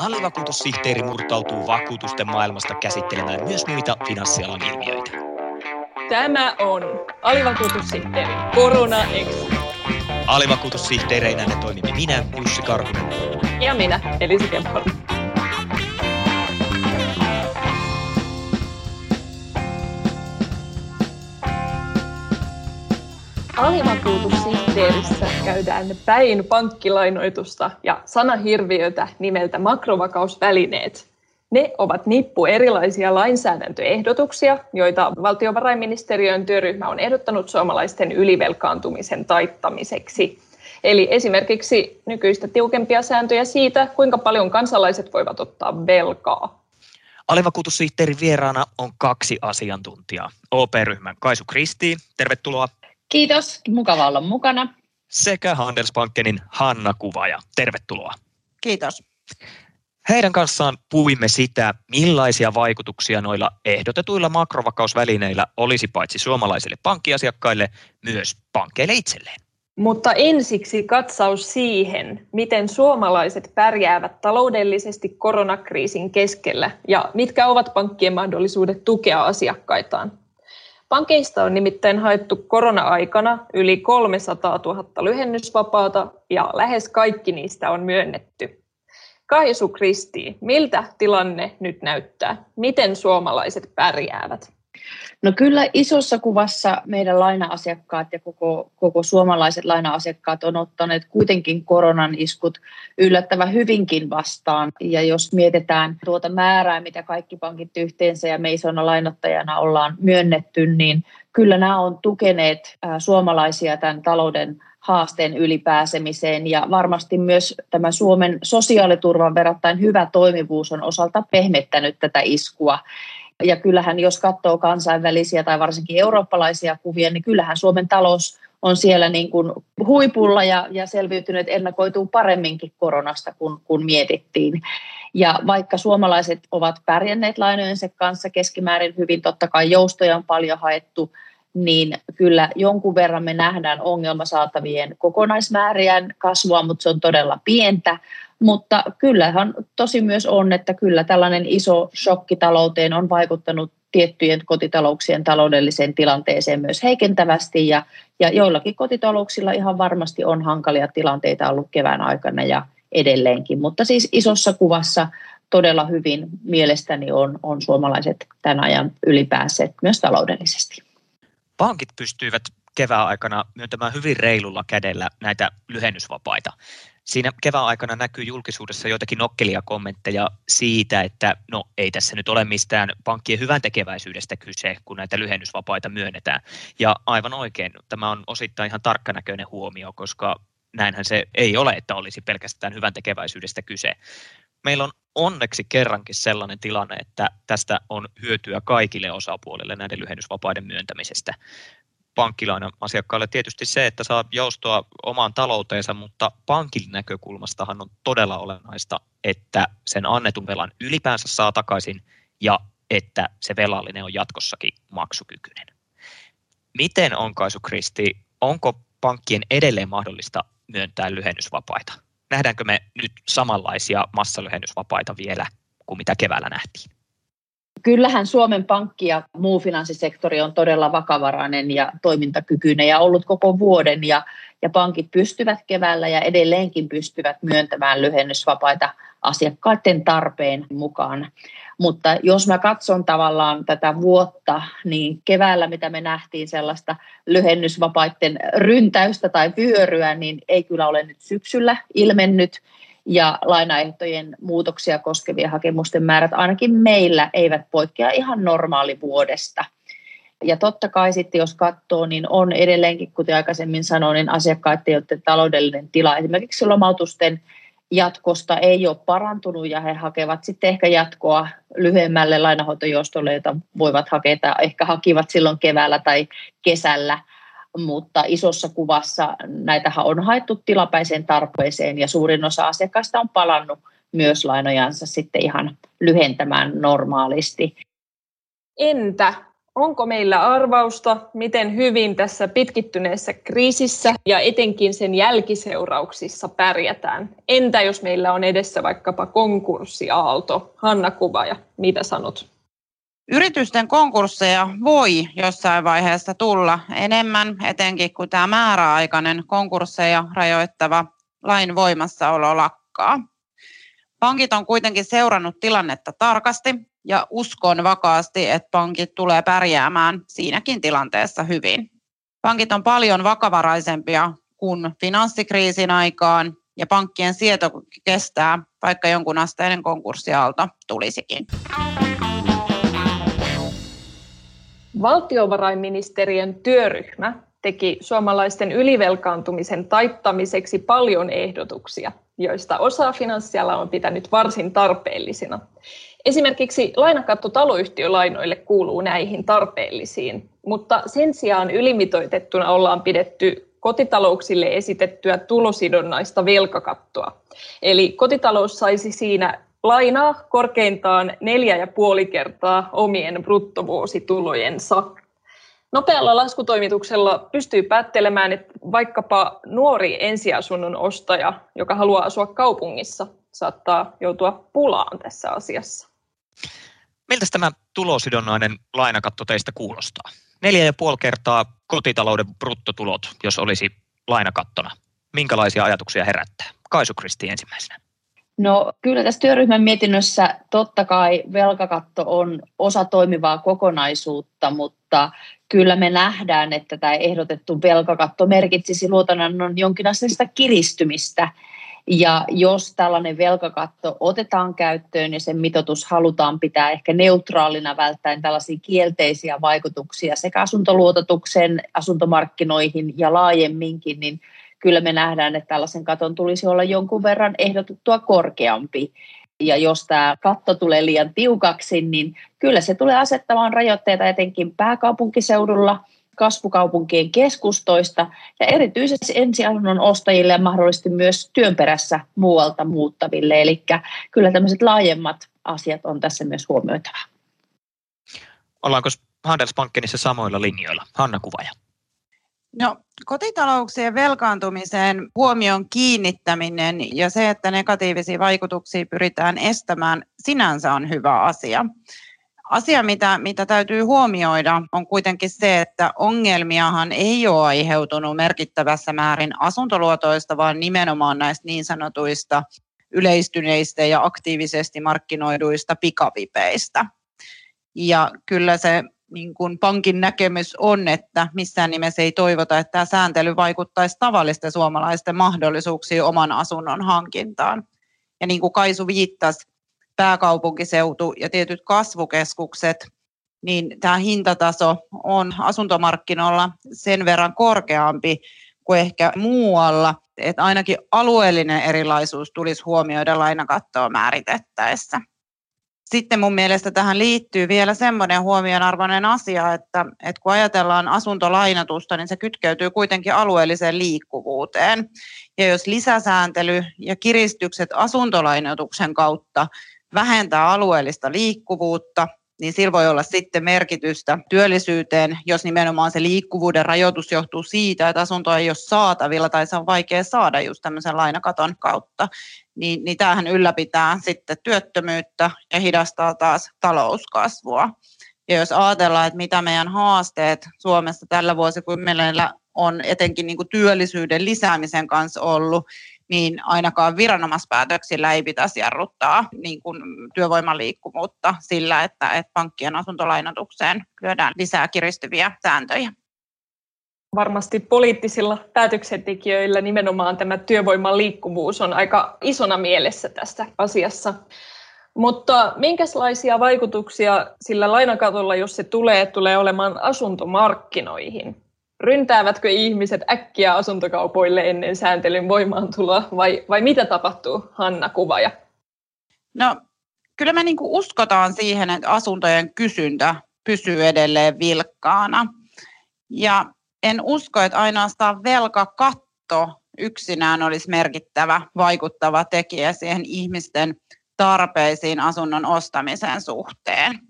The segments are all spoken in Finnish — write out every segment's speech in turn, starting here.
Alivakuutussihteeri murtautuu vakuutusten maailmasta käsittelemään myös muita finanssialan ilmiöitä. Tämä on alivakuutussihteeri Korona X. Alivakuutussihteereinä toimimme minä, Jussi Karhunen. Ja minä, Elisa Kemppainen. Alivakuutussihteerissä käydään päin pankkilainoitusta ja sanahirviötä nimeltä makrovakausvälineet. Ne ovat nippu erilaisia lainsäädäntöehdotuksia, joita valtiovarainministeriön työryhmä on ehdottanut suomalaisten ylivelkaantumisen taittamiseksi. Eli esimerkiksi nykyistä tiukempia sääntöjä siitä, kuinka paljon kansalaiset voivat ottaa velkaa. Alivakuutussihteerin vieraana on kaksi asiantuntijaa. OP-ryhmän Kaisu Kristi, tervetuloa. Kiitos, mukava olla mukana. Sekä Handelsbankenin Hanna Kuvaja, tervetuloa. Kiitos. Heidän kanssaan puimme sitä, millaisia vaikutuksia noilla ehdotetuilla makrovakausvälineillä olisi paitsi suomalaisille pankkiasiakkaille, myös pankkeille itselleen. Mutta ensiksi katsaus siihen, miten suomalaiset pärjäävät taloudellisesti koronakriisin keskellä ja mitkä ovat pankkien mahdollisuudet tukea asiakkaitaan. Pankeista on nimittäin haettu korona-aikana yli 300 000 lyhennysvapaata ja lähes kaikki niistä on myönnetty. Kaisu Kristi, miltä tilanne nyt näyttää? Miten suomalaiset pärjäävät? No kyllä isossa kuvassa meidän laina-asiakkaat ja koko, koko suomalaiset laina-asiakkaat on ottaneet kuitenkin koronan iskut yllättävän hyvinkin vastaan. Ja jos mietitään tuota määrää, mitä kaikki pankit yhteensä ja me isona lainottajana ollaan myönnetty, niin kyllä nämä on tukeneet suomalaisia tämän talouden haasteen ylipääsemiseen ja varmasti myös tämä Suomen sosiaaliturvan verrattain hyvä toimivuus on osalta pehmettänyt tätä iskua. Ja kyllähän jos katsoo kansainvälisiä tai varsinkin eurooppalaisia kuvia, niin kyllähän Suomen talous on siellä niin kuin huipulla ja, ja selviytynyt ennakoituu paremminkin koronasta kuin, kuin mietittiin. Ja vaikka suomalaiset ovat pärjänneet lainojensa kanssa keskimäärin hyvin, totta kai joustoja on paljon haettu, niin kyllä jonkun verran me nähdään ongelmasaatavien kokonaismäärien kasvua, mutta se on todella pientä. Mutta kyllähän tosi myös on, että kyllä tällainen iso shokki talouteen on vaikuttanut tiettyjen kotitalouksien taloudelliseen tilanteeseen myös heikentävästi ja, ja joillakin kotitalouksilla ihan varmasti on hankalia tilanteita ollut kevään aikana ja edelleenkin, mutta siis isossa kuvassa todella hyvin mielestäni on, on suomalaiset tämän ajan ylipäässeet myös taloudellisesti. Pankit pystyivät kevään aikana myöntämään hyvin reilulla kädellä näitä lyhennysvapaita. Siinä kevään aikana näkyy julkisuudessa joitakin nokkelia kommentteja siitä, että no ei tässä nyt ole mistään pankkien hyvän tekeväisyydestä kyse, kun näitä lyhennysvapaita myönnetään. Ja aivan oikein, tämä on osittain ihan tarkkanäköinen huomio, koska näinhän se ei ole, että olisi pelkästään hyvän tekeväisyydestä kyse. Meillä on onneksi kerrankin sellainen tilanne, että tästä on hyötyä kaikille osapuolille näiden lyhennysvapaiden myöntämisestä pankkilainan asiakkaalle tietysti se, että saa joustoa omaan talouteensa, mutta pankin näkökulmastahan on todella olennaista, että sen annetun velan ylipäänsä saa takaisin ja että se velallinen on jatkossakin maksukykyinen. Miten on, Kaisu Kristi, onko pankkien edelleen mahdollista myöntää lyhennysvapaita? Nähdäänkö me nyt samanlaisia massalyhennysvapaita vielä kuin mitä keväällä nähtiin? Kyllähän Suomen pankki ja muu finanssisektori on todella vakavarainen ja toimintakykyinen ja ollut koko vuoden ja, ja pankit pystyvät keväällä ja edelleenkin pystyvät myöntämään lyhennysvapaita asiakkaiden tarpeen mukaan. Mutta jos mä katson tavallaan tätä vuotta, niin keväällä mitä me nähtiin sellaista lyhennysvapaiden ryntäystä tai vyöryä, niin ei kyllä ole nyt syksyllä ilmennyt ja lainaehtojen muutoksia koskevien hakemusten määrät ainakin meillä eivät poikkea ihan normaalivuodesta. Ja totta kai sitten jos katsoo, niin on edelleenkin, kuten aikaisemmin sanoin, niin asiakkaiden, joiden taloudellinen tila esimerkiksi lomautusten jatkosta ei ole parantunut ja he hakevat sitten ehkä jatkoa lyhyemmälle lainahoitojostolle, jota voivat hakea tai ehkä hakivat silloin keväällä tai kesällä – mutta isossa kuvassa näitä on haettu tilapäiseen tarpeeseen ja suurin osa asiakkaista on palannut myös lainojansa sitten ihan lyhentämään normaalisti. Entä onko meillä arvausta, miten hyvin tässä pitkittyneessä kriisissä ja etenkin sen jälkiseurauksissa pärjätään? Entä jos meillä on edessä vaikkapa konkurssiaalto? Hanna Kuvaja, mitä sanot? Yritysten konkursseja voi jossain vaiheessa tulla enemmän, etenkin kun tämä määräaikainen konkursseja rajoittava lain voimassaolo lakkaa. Pankit on kuitenkin seurannut tilannetta tarkasti ja uskon vakaasti, että pankit tulee pärjäämään siinäkin tilanteessa hyvin. Pankit on paljon vakavaraisempia kuin finanssikriisin aikaan ja pankkien sieto kestää, vaikka jonkun asteinen konkurssiaalto tulisikin. Valtiovarainministeriön työryhmä teki suomalaisten ylivelkaantumisen taittamiseksi paljon ehdotuksia, joista osa finanssiala on pitänyt varsin tarpeellisina. Esimerkiksi lainakatto taloyhtiölainoille kuuluu näihin tarpeellisiin, mutta sen sijaan ylimitoitettuna ollaan pidetty kotitalouksille esitettyä tulosidonnaista velkakattoa. Eli kotitalous saisi siinä lainaa korkeintaan neljä ja puoli kertaa omien bruttovuositulojensa. Nopealla laskutoimituksella pystyy päättelemään, että vaikkapa nuori ensiasunnon ostaja, joka haluaa asua kaupungissa, saattaa joutua pulaan tässä asiassa. Miltä tämä tulosidonnainen lainakatto teistä kuulostaa? Neljä ja puoli kertaa kotitalouden bruttotulot, jos olisi lainakattona. Minkälaisia ajatuksia herättää? Kaisu Kristi ensimmäisenä. No kyllä tässä työryhmän mietinnössä totta kai velkakatto on osa toimivaa kokonaisuutta, mutta kyllä me nähdään, että tämä ehdotettu velkakatto merkitsisi luotonannon jonkinasteista kiristymistä. Ja jos tällainen velkakatto otetaan käyttöön ja sen mitoitus halutaan pitää ehkä neutraalina välttäen tällaisia kielteisiä vaikutuksia sekä asuntoluototuksen, asuntomarkkinoihin ja laajemminkin, niin kyllä me nähdään, että tällaisen katon tulisi olla jonkun verran ehdotettua korkeampi. Ja jos tämä katto tulee liian tiukaksi, niin kyllä se tulee asettamaan rajoitteita etenkin pääkaupunkiseudulla, kasvukaupunkien keskustoista ja erityisesti ensiasunnon ostajille ja mahdollisesti myös työn perässä muualta muuttaville. Eli kyllä tämmöiset laajemmat asiat on tässä myös huomioitava. Ollaanko Handelsbankenissa samoilla linjoilla? Hanna Kuvaja. No, kotitalouksien velkaantumiseen huomion kiinnittäminen ja se, että negatiivisia vaikutuksia pyritään estämään, sinänsä on hyvä asia. Asia, mitä, mitä täytyy huomioida, on kuitenkin se, että ongelmiahan ei ole aiheutunut merkittävässä määrin asuntoluotoista, vaan nimenomaan näistä niin sanotuista yleistyneistä ja aktiivisesti markkinoiduista pikavipeistä. Ja kyllä se niin kuin pankin näkemys on, että missään nimessä ei toivota, että tämä sääntely vaikuttaisi tavallisten suomalaisten mahdollisuuksiin oman asunnon hankintaan. Ja niin kuin Kaisu viittasi, pääkaupunkiseutu ja tietyt kasvukeskukset, niin tämä hintataso on asuntomarkkinoilla sen verran korkeampi kuin ehkä muualla, että ainakin alueellinen erilaisuus tulisi huomioida lainakattoa määritettäessä. Sitten mun mielestä tähän liittyy vielä semmoinen huomionarvoinen asia, että, että kun ajatellaan asuntolainatusta, niin se kytkeytyy kuitenkin alueelliseen liikkuvuuteen. Ja jos lisäsääntely ja kiristykset asuntolainotuksen kautta vähentää alueellista liikkuvuutta, niin sillä voi olla sitten merkitystä työllisyyteen, jos nimenomaan se liikkuvuuden rajoitus johtuu siitä, että asunto ei ole saatavilla tai se on vaikea saada just tämmöisen lainakaton kautta, niin, niin tämähän ylläpitää sitten työttömyyttä ja hidastaa taas talouskasvua. Ja jos ajatellaan, että mitä meidän haasteet Suomessa tällä vuosikymmenellä on etenkin niin kuin työllisyyden lisäämisen kanssa ollut, niin ainakaan viranomaispäätöksillä ei pitäisi jarruttaa niin kuin työvoiman liikkuvuutta sillä, että, että pankkien asuntolainatukseen lyödään lisää kiristyviä sääntöjä. Varmasti poliittisilla päätöksentekijöillä nimenomaan tämä työvoiman liikkuvuus on aika isona mielessä tässä asiassa. Mutta minkälaisia vaikutuksia sillä lainakatolla, jos se tulee, tulee olemaan asuntomarkkinoihin? Ryntäävätkö ihmiset äkkiä asuntokaupoille ennen sääntelyn voimaantuloa vai, vai mitä tapahtuu, Hanna Kuvaja? No kyllä me niin uskotaan siihen, että asuntojen kysyntä pysyy edelleen vilkkaana. Ja en usko, että ainoastaan velkakatto yksinään olisi merkittävä vaikuttava tekijä siihen ihmisten tarpeisiin asunnon ostamisen suhteen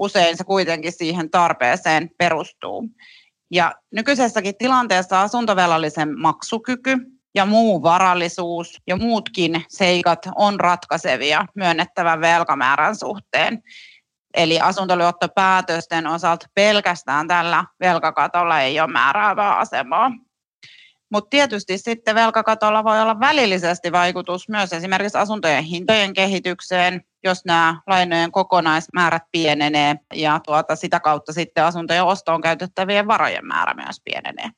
usein se kuitenkin siihen tarpeeseen perustuu. Ja nykyisessäkin tilanteessa asuntovelallisen maksukyky ja muu varallisuus ja muutkin seikat on ratkaisevia myönnettävän velkamäärän suhteen. Eli asuntoluottopäätösten osalta pelkästään tällä velkakatolla ei ole määräävää asemaa. Mutta tietysti sitten velkakatolla voi olla välillisesti vaikutus myös esimerkiksi asuntojen hintojen kehitykseen, jos nämä lainojen kokonaismäärät pienenee ja tuota, sitä kautta sitten asuntojen ostoon käytettävien varojen määrä myös pienenee.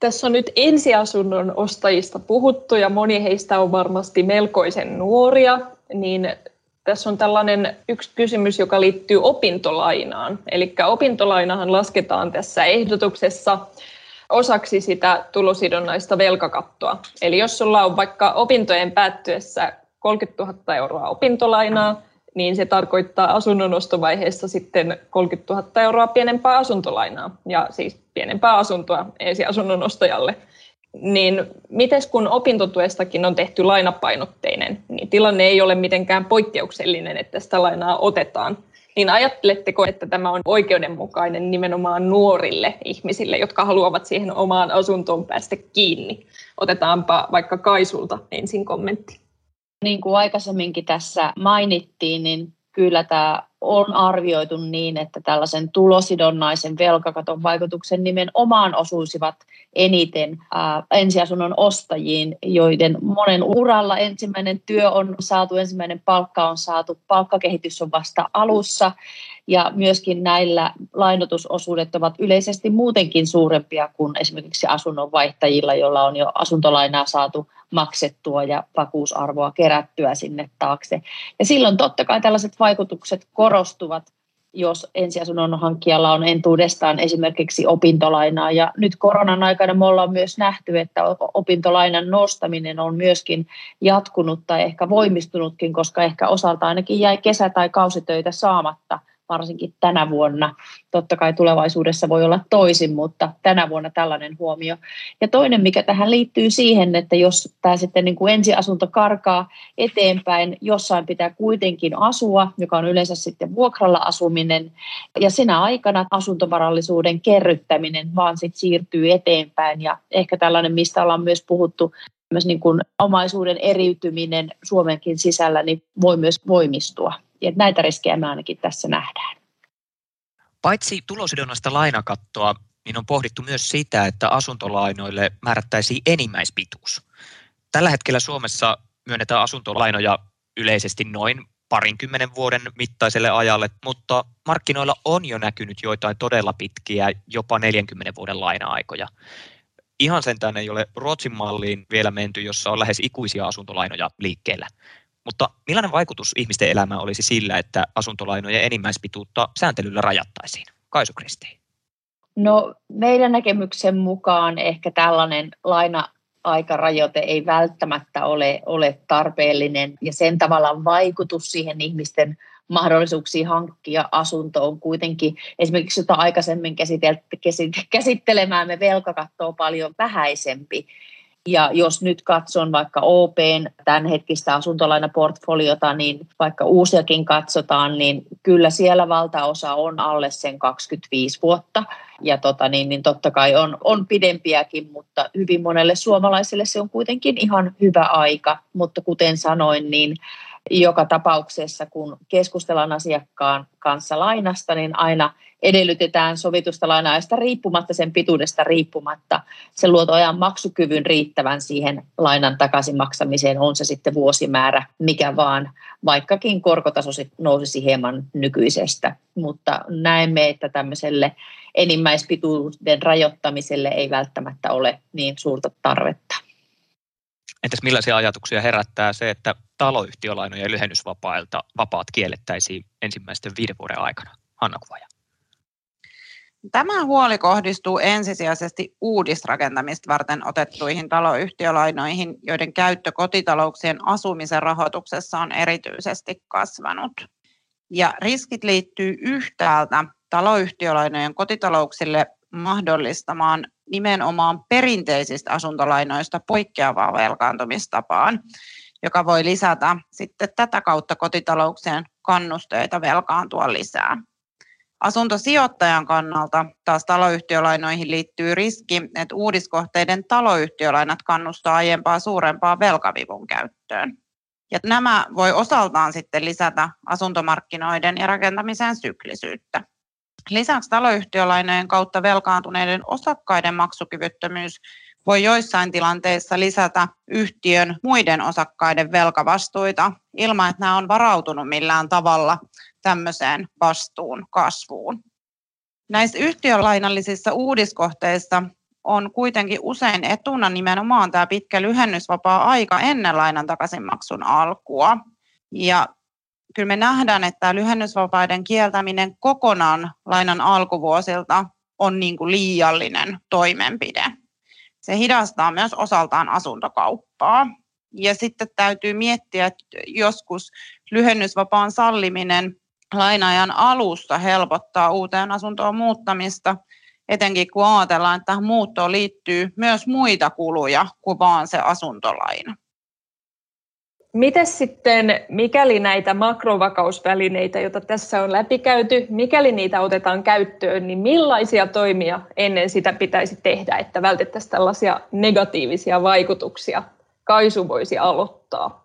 Tässä on nyt ensiasunnon ostajista puhuttu ja moni heistä on varmasti melkoisen nuoria, niin tässä on tällainen yksi kysymys, joka liittyy opintolainaan. Eli opintolainahan lasketaan tässä ehdotuksessa osaksi sitä tulosidonnaista velkakattoa. Eli jos sulla on vaikka opintojen päättyessä 30 000 euroa opintolainaa, niin se tarkoittaa asunnon ostovaiheessa sitten 30 000 euroa pienempää asuntolainaa, ja siis pienempää asuntoa ensiasunnon ostajalle. Niin mites kun opintotuestakin on tehty lainapainotteinen, niin tilanne ei ole mitenkään poikkeuksellinen, että sitä lainaa otetaan. Niin ajatteletteko, että tämä on oikeudenmukainen nimenomaan nuorille ihmisille, jotka haluavat siihen omaan asuntoon päästä kiinni? Otetaanpa vaikka Kaisulta ensin kommentti. Niin kuin aikaisemminkin tässä mainittiin, niin kyllä tämä on arvioitu niin, että tällaisen tulosidonnaisen velkakaton vaikutuksen nimenomaan osuisivat eniten ensiasunnon ostajiin, joiden monen uralla ensimmäinen työ on saatu, ensimmäinen palkka on saatu, palkkakehitys on vasta alussa. Ja myöskin näillä lainotusosuudet ovat yleisesti muutenkin suurempia kuin esimerkiksi asunnon vaihtajilla, joilla on jo asuntolainaa saatu maksettua ja vakuusarvoa kerättyä sinne taakse. Ja silloin totta kai tällaiset vaikutukset korostuvat, jos ensiasunnon hankkijalla on entuudestaan esimerkiksi opintolainaa. Ja nyt koronan aikana me ollaan myös nähty, että opintolainan nostaminen on myöskin jatkunut tai ehkä voimistunutkin, koska ehkä osalta ainakin jäi kesä- tai kausitöitä saamatta – varsinkin tänä vuonna. Totta kai tulevaisuudessa voi olla toisin, mutta tänä vuonna tällainen huomio. Ja toinen, mikä tähän liittyy siihen, että jos tämä sitten niin kuin ensiasunto karkaa eteenpäin, jossain pitää kuitenkin asua, joka on yleensä sitten vuokralla asuminen, ja sinä aikana asuntovarallisuuden kerryttäminen vaan sitten siirtyy eteenpäin, ja ehkä tällainen, mistä ollaan myös puhuttu, myös niin kuin omaisuuden eriytyminen Suomenkin sisällä, niin voi myös voimistua. Ja näitä riskejä me ainakin tässä nähdään. Paitsi tulosidonnaista lainakattoa, niin on pohdittu myös sitä, että asuntolainoille määrättäisiin enimmäispituus. Tällä hetkellä Suomessa myönnetään asuntolainoja yleisesti noin parinkymmenen vuoden mittaiselle ajalle, mutta markkinoilla on jo näkynyt joitain todella pitkiä, jopa 40 vuoden laina-aikoja. Ihan sentään ei ole Ruotsin malliin vielä menty, jossa on lähes ikuisia asuntolainoja liikkeellä. Mutta millainen vaikutus ihmisten elämään olisi sillä, että asuntolainojen enimmäispituutta sääntelyllä rajattaisiin? Kaisu Kristi. No meidän näkemyksen mukaan ehkä tällainen laina aikarajoite ei välttämättä ole, ole tarpeellinen ja sen tavallaan vaikutus siihen ihmisten mahdollisuuksiin hankkia asunto on kuitenkin esimerkiksi jota aikaisemmin käsittelemään me velkakattoa paljon vähäisempi. Ja jos nyt katson vaikka OPn tämänhetkistä asuntolainaportfoliota, niin vaikka uusiakin katsotaan, niin kyllä siellä valtaosa on alle sen 25 vuotta. Ja tota, niin, niin totta kai on, on pidempiäkin, mutta hyvin monelle suomalaiselle se on kuitenkin ihan hyvä aika. Mutta kuten sanoin, niin joka tapauksessa, kun keskustellaan asiakkaan kanssa lainasta, niin aina edellytetään sovitusta lainaajasta riippumatta, sen pituudesta riippumatta, sen luotoajan maksukyvyn riittävän siihen lainan takaisin maksamiseen, on se sitten vuosimäärä, mikä vaan, vaikkakin korkotaso nousisi hieman nykyisestä. Mutta näemme, että tämmöiselle enimmäispituuden rajoittamiselle ei välttämättä ole niin suurta tarvetta. Entäs millaisia ajatuksia herättää se, että taloyhtiölainojen lyhennysvapailta vapaat kiellettäisiin ensimmäisten viiden vuoden aikana? Hanna Kuvaja. Tämä huoli kohdistuu ensisijaisesti uudisrakentamista varten otettuihin taloyhtiölainoihin, joiden käyttö kotitalouksien asumisen rahoituksessa on erityisesti kasvanut. Ja riskit liittyy yhtäältä taloyhtiölainojen kotitalouksille mahdollistamaan nimenomaan perinteisistä asuntolainoista poikkeavaa velkaantumistapaan, joka voi lisätä sitten tätä kautta kotitalouksien kannusteita velkaantua lisää. Asuntosijoittajan kannalta taas taloyhtiölainoihin liittyy riski, että uudiskohteiden taloyhtiölainat kannustaa aiempaa suurempaa velkavivun käyttöön. Ja nämä voi osaltaan sitten lisätä asuntomarkkinoiden ja rakentamisen syklisyyttä. Lisäksi taloyhtiölainojen kautta velkaantuneiden osakkaiden maksukyvyttömyys voi joissain tilanteissa lisätä yhtiön muiden osakkaiden velkavastuita ilman, että nämä on varautunut millään tavalla tämmöiseen vastuun kasvuun. Näissä yhtiölainallisissa uudiskohteissa on kuitenkin usein etuna nimenomaan tämä pitkä lyhennysvapaa aika ennen lainan takaisinmaksun alkua. Ja kyllä me nähdään, että lyhennysvapaiden kieltäminen kokonaan lainan alkuvuosilta on niin kuin liiallinen toimenpide. Se hidastaa myös osaltaan asuntokauppaa. Ja sitten täytyy miettiä, että joskus lyhennysvapaan salliminen lainajan alusta helpottaa uuteen asuntoon muuttamista, etenkin kun ajatellaan, että muuttoon liittyy myös muita kuluja kuin vaan se asuntolaina. Miten sitten, mikäli näitä makrovakausvälineitä, joita tässä on läpikäyty, mikäli niitä otetaan käyttöön, niin millaisia toimia ennen sitä pitäisi tehdä, että vältettäisiin tällaisia negatiivisia vaikutuksia? Kaisu voisi aloittaa.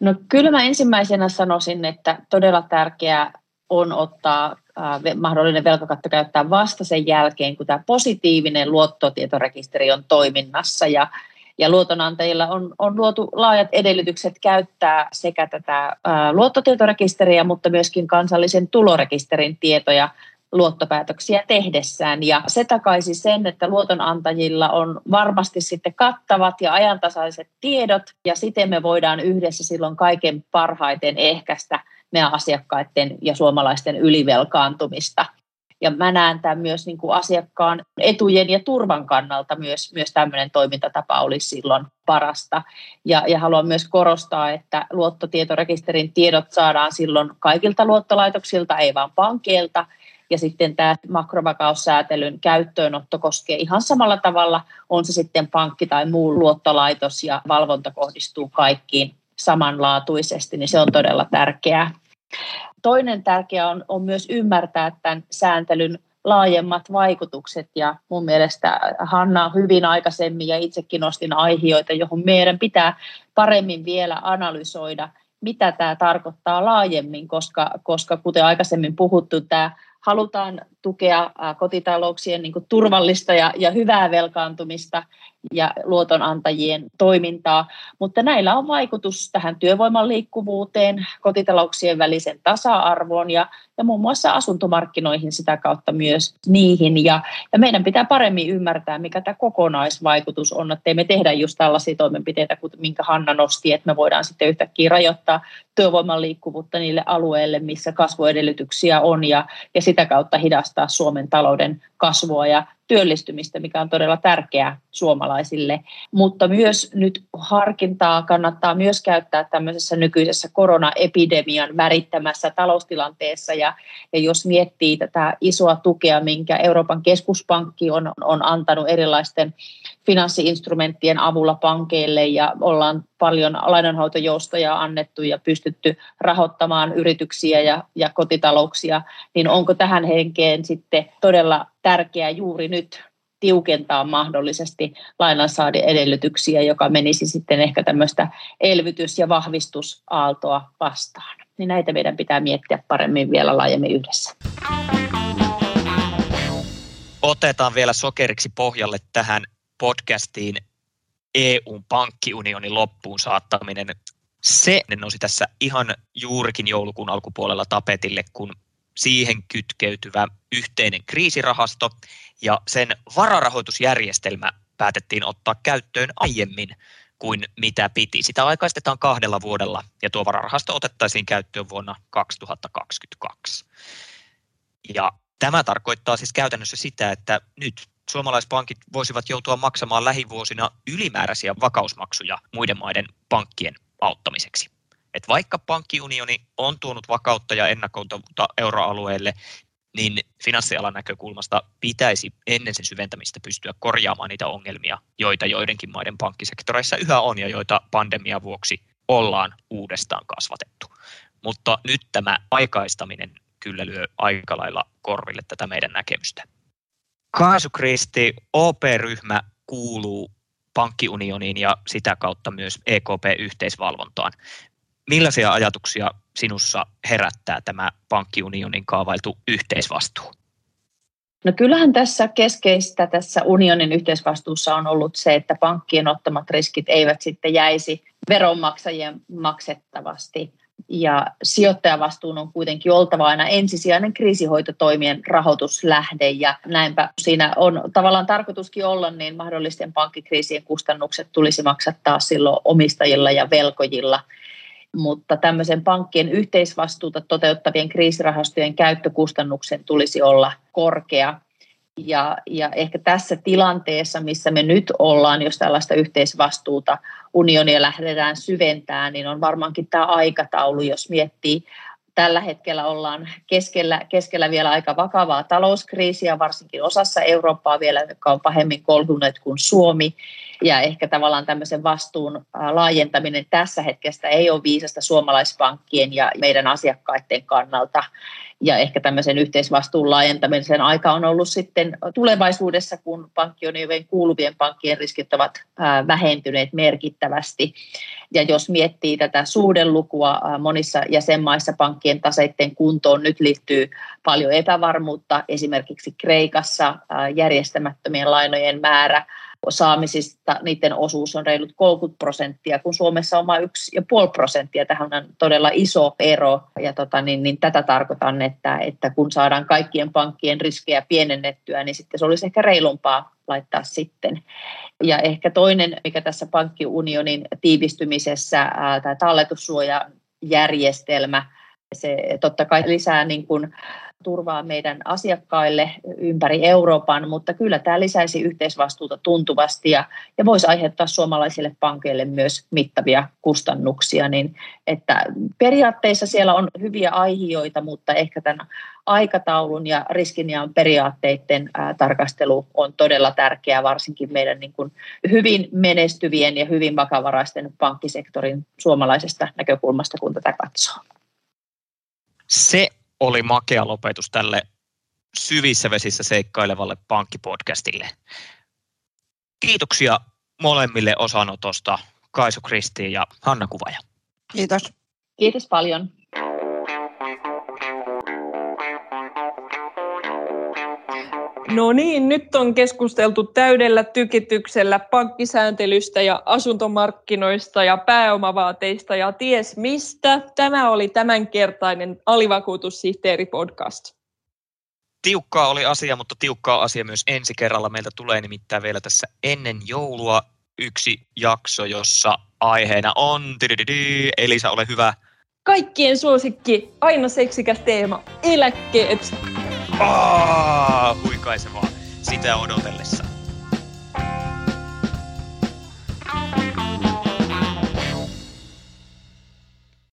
No kyllä mä ensimmäisenä sanoisin, että todella tärkeää on ottaa mahdollinen velkakatto käyttää vasta sen jälkeen, kun tämä positiivinen luottotietorekisteri on toiminnassa ja ja luotonantajilla on, on luotu laajat edellytykset käyttää sekä tätä ää, luottotietorekisteriä, mutta myöskin kansallisen tulorekisterin tietoja luottopäätöksiä tehdessään. Ja se takaisi sen, että luotonantajilla on varmasti sitten kattavat ja ajantasaiset tiedot, ja siten me voidaan yhdessä silloin kaiken parhaiten ehkäistä meidän asiakkaiden ja suomalaisten ylivelkaantumista. Ja mä näen tämän myös niin kuin asiakkaan etujen ja turvan kannalta myös, myös tämmöinen toimintatapa olisi silloin parasta. Ja, ja haluan myös korostaa, että luottotietorekisterin tiedot saadaan silloin kaikilta luottolaitoksilta, ei vain pankeilta. Ja sitten tämä makrovakaussäätelyn käyttöönotto koskee ihan samalla tavalla, on se sitten pankki tai muu luottolaitos ja valvonta kohdistuu kaikkiin samanlaatuisesti, niin se on todella tärkeää. Toinen tärkeä on, on myös ymmärtää tämän sääntelyn laajemmat vaikutukset ja mun mielestä Hanna hyvin aikaisemmin ja itsekin nostin aiheita, johon meidän pitää paremmin vielä analysoida, mitä tämä tarkoittaa laajemmin, koska, koska kuten aikaisemmin puhuttu, tämä halutaan tukea kotitalouksien niin turvallista ja, ja hyvää velkaantumista ja luotonantajien toimintaa, mutta näillä on vaikutus tähän työvoiman liikkuvuuteen, kotitalouksien välisen tasa-arvoon ja, ja muun muassa asuntomarkkinoihin sitä kautta myös niihin. Ja, ja meidän pitää paremmin ymmärtää, mikä tämä kokonaisvaikutus on, että me tehdä just tällaisia toimenpiteitä, minkä Hanna nosti, että me voidaan sitten yhtäkkiä rajoittaa työvoiman liikkuvuutta niille alueille, missä kasvuedellytyksiä on ja, ja sitä kautta hidastaa Suomen talouden kasvua ja työllistymistä, mikä on todella tärkeää suomalaisille. Mutta myös nyt harkintaa kannattaa myös käyttää tämmöisessä nykyisessä koronaepidemian värittämässä taloustilanteessa. Ja, ja jos miettii tätä isoa tukea, minkä Euroopan keskuspankki on, on antanut erilaisten finanssiinstrumenttien avulla pankeille ja ollaan paljon lainanhoitojoustoja annettu ja pystytty rahoittamaan yrityksiä ja, ja kotitalouksia, niin onko tähän henkeen sitten todella tärkeää juuri nyt tiukentaa mahdollisesti lainansaadin edellytyksiä, joka menisi sitten ehkä tämmöistä elvytys- ja vahvistusaaltoa vastaan. Niin näitä meidän pitää miettiä paremmin vielä laajemmin yhdessä. Otetaan vielä sokeriksi pohjalle tähän podcastiin EUn pankkiunionin loppuun saattaminen. Se nousi tässä ihan juurikin joulukuun alkupuolella tapetille, kun siihen kytkeytyvä yhteinen kriisirahasto ja sen vararahoitusjärjestelmä päätettiin ottaa käyttöön aiemmin kuin mitä piti. Sitä aikaistetaan kahdella vuodella ja tuo vararahasto otettaisiin käyttöön vuonna 2022. Ja tämä tarkoittaa siis käytännössä sitä, että nyt suomalaispankit voisivat joutua maksamaan lähivuosina ylimääräisiä vakausmaksuja muiden maiden pankkien auttamiseksi. Et vaikka pankkiunioni on tuonut vakautta ja ennakoitavuutta euroalueelle, niin finanssialan näkökulmasta pitäisi ennen sen syventämistä pystyä korjaamaan niitä ongelmia, joita joidenkin maiden pankkisektoreissa yhä on ja joita pandemian vuoksi ollaan uudestaan kasvatettu. Mutta nyt tämä aikaistaminen kyllä lyö aika lailla korville tätä meidän näkemystä. Kaasu Kristi, OP-ryhmä kuuluu pankkiunioniin ja sitä kautta myös EKP-yhteisvalvontaan. Millaisia ajatuksia sinussa herättää tämä pankkiunionin kaavailtu yhteisvastuu? No kyllähän tässä keskeistä tässä unionin yhteisvastuussa on ollut se, että pankkien ottamat riskit eivät sitten jäisi veronmaksajien maksettavasti. Ja sijoittajavastuun on kuitenkin oltava aina ensisijainen kriisihoitotoimien rahoituslähde ja näinpä siinä on tavallaan tarkoituskin olla, niin mahdollisten pankkikriisien kustannukset tulisi maksattaa silloin omistajilla ja velkojilla – mutta tämmöisen pankkien yhteisvastuuta toteuttavien kriisirahastojen käyttökustannuksen tulisi olla korkea. Ja, ja ehkä tässä tilanteessa, missä me nyt ollaan, jos tällaista yhteisvastuuta unionia lähdetään syventämään, niin on varmaankin tämä aikataulu, jos miettii tällä hetkellä ollaan keskellä, keskellä vielä aika vakavaa talouskriisiä, varsinkin osassa Eurooppaa vielä, jotka on pahemmin kolhuneet kuin Suomi. Ja ehkä tavallaan tämmöisen vastuun laajentaminen tässä hetkestä ei ole viisasta suomalaispankkien ja meidän asiakkaiden kannalta. Ja ehkä tämmöisen yhteisvastuun laajentamisen aika on ollut sitten tulevaisuudessa, kun pankkiunionin kuuluvien pankkien riskit ovat vähentyneet merkittävästi. Ja jos miettii tätä suhdelukua monissa jäsenmaissa pankkien taseiden kuntoon, nyt liittyy paljon epävarmuutta. Esimerkiksi Kreikassa järjestämättömien lainojen määrä saamisista, niiden osuus on reilut 30 prosenttia, kun Suomessa on vain 1,5 prosenttia. Tähän on todella iso ero, ja tota, niin, niin tätä tarkoitan, että, että kun saadaan kaikkien pankkien riskejä pienennettyä, niin sitten se olisi ehkä reilumpaa laittaa sitten. Ja ehkä toinen, mikä tässä pankkiunionin tiivistymisessä, tämä talletussuojajärjestelmä, se totta kai lisää niin kuin turvaa meidän asiakkaille ympäri Euroopan, mutta kyllä tämä lisäisi yhteisvastuuta tuntuvasti ja, ja voisi aiheuttaa suomalaisille pankeille myös mittavia kustannuksia. Niin, että periaatteissa siellä on hyviä aiheita, mutta ehkä tämän aikataulun ja riskinjaon periaatteiden ää, tarkastelu on todella tärkeää, varsinkin meidän niin kuin hyvin menestyvien ja hyvin vakavaraisten pankkisektorin suomalaisesta näkökulmasta, kun tätä katsoo. Se oli makea lopetus tälle syvissä vesissä seikkailevalle pankkipodcastille. Kiitoksia molemmille osanotosta, Kaisu Kristi ja Hanna Kuvaja. Kiitos. Kiitos paljon. No niin, nyt on keskusteltu täydellä tykityksellä pankkisääntelystä ja asuntomarkkinoista ja pääomavaateista ja ties mistä. Tämä oli tämänkertainen alivakuutussihteeri-podcast. Tiukkaa oli asia, mutta tiukkaa asia myös ensi kerralla. Meiltä tulee nimittäin vielä tässä ennen joulua yksi jakso, jossa aiheena on, Elisa, ole hyvä. Kaikkien suosikki, aina seksikäs teema, eläkkeet. Ah, huikaisevaa sitä odotellessa.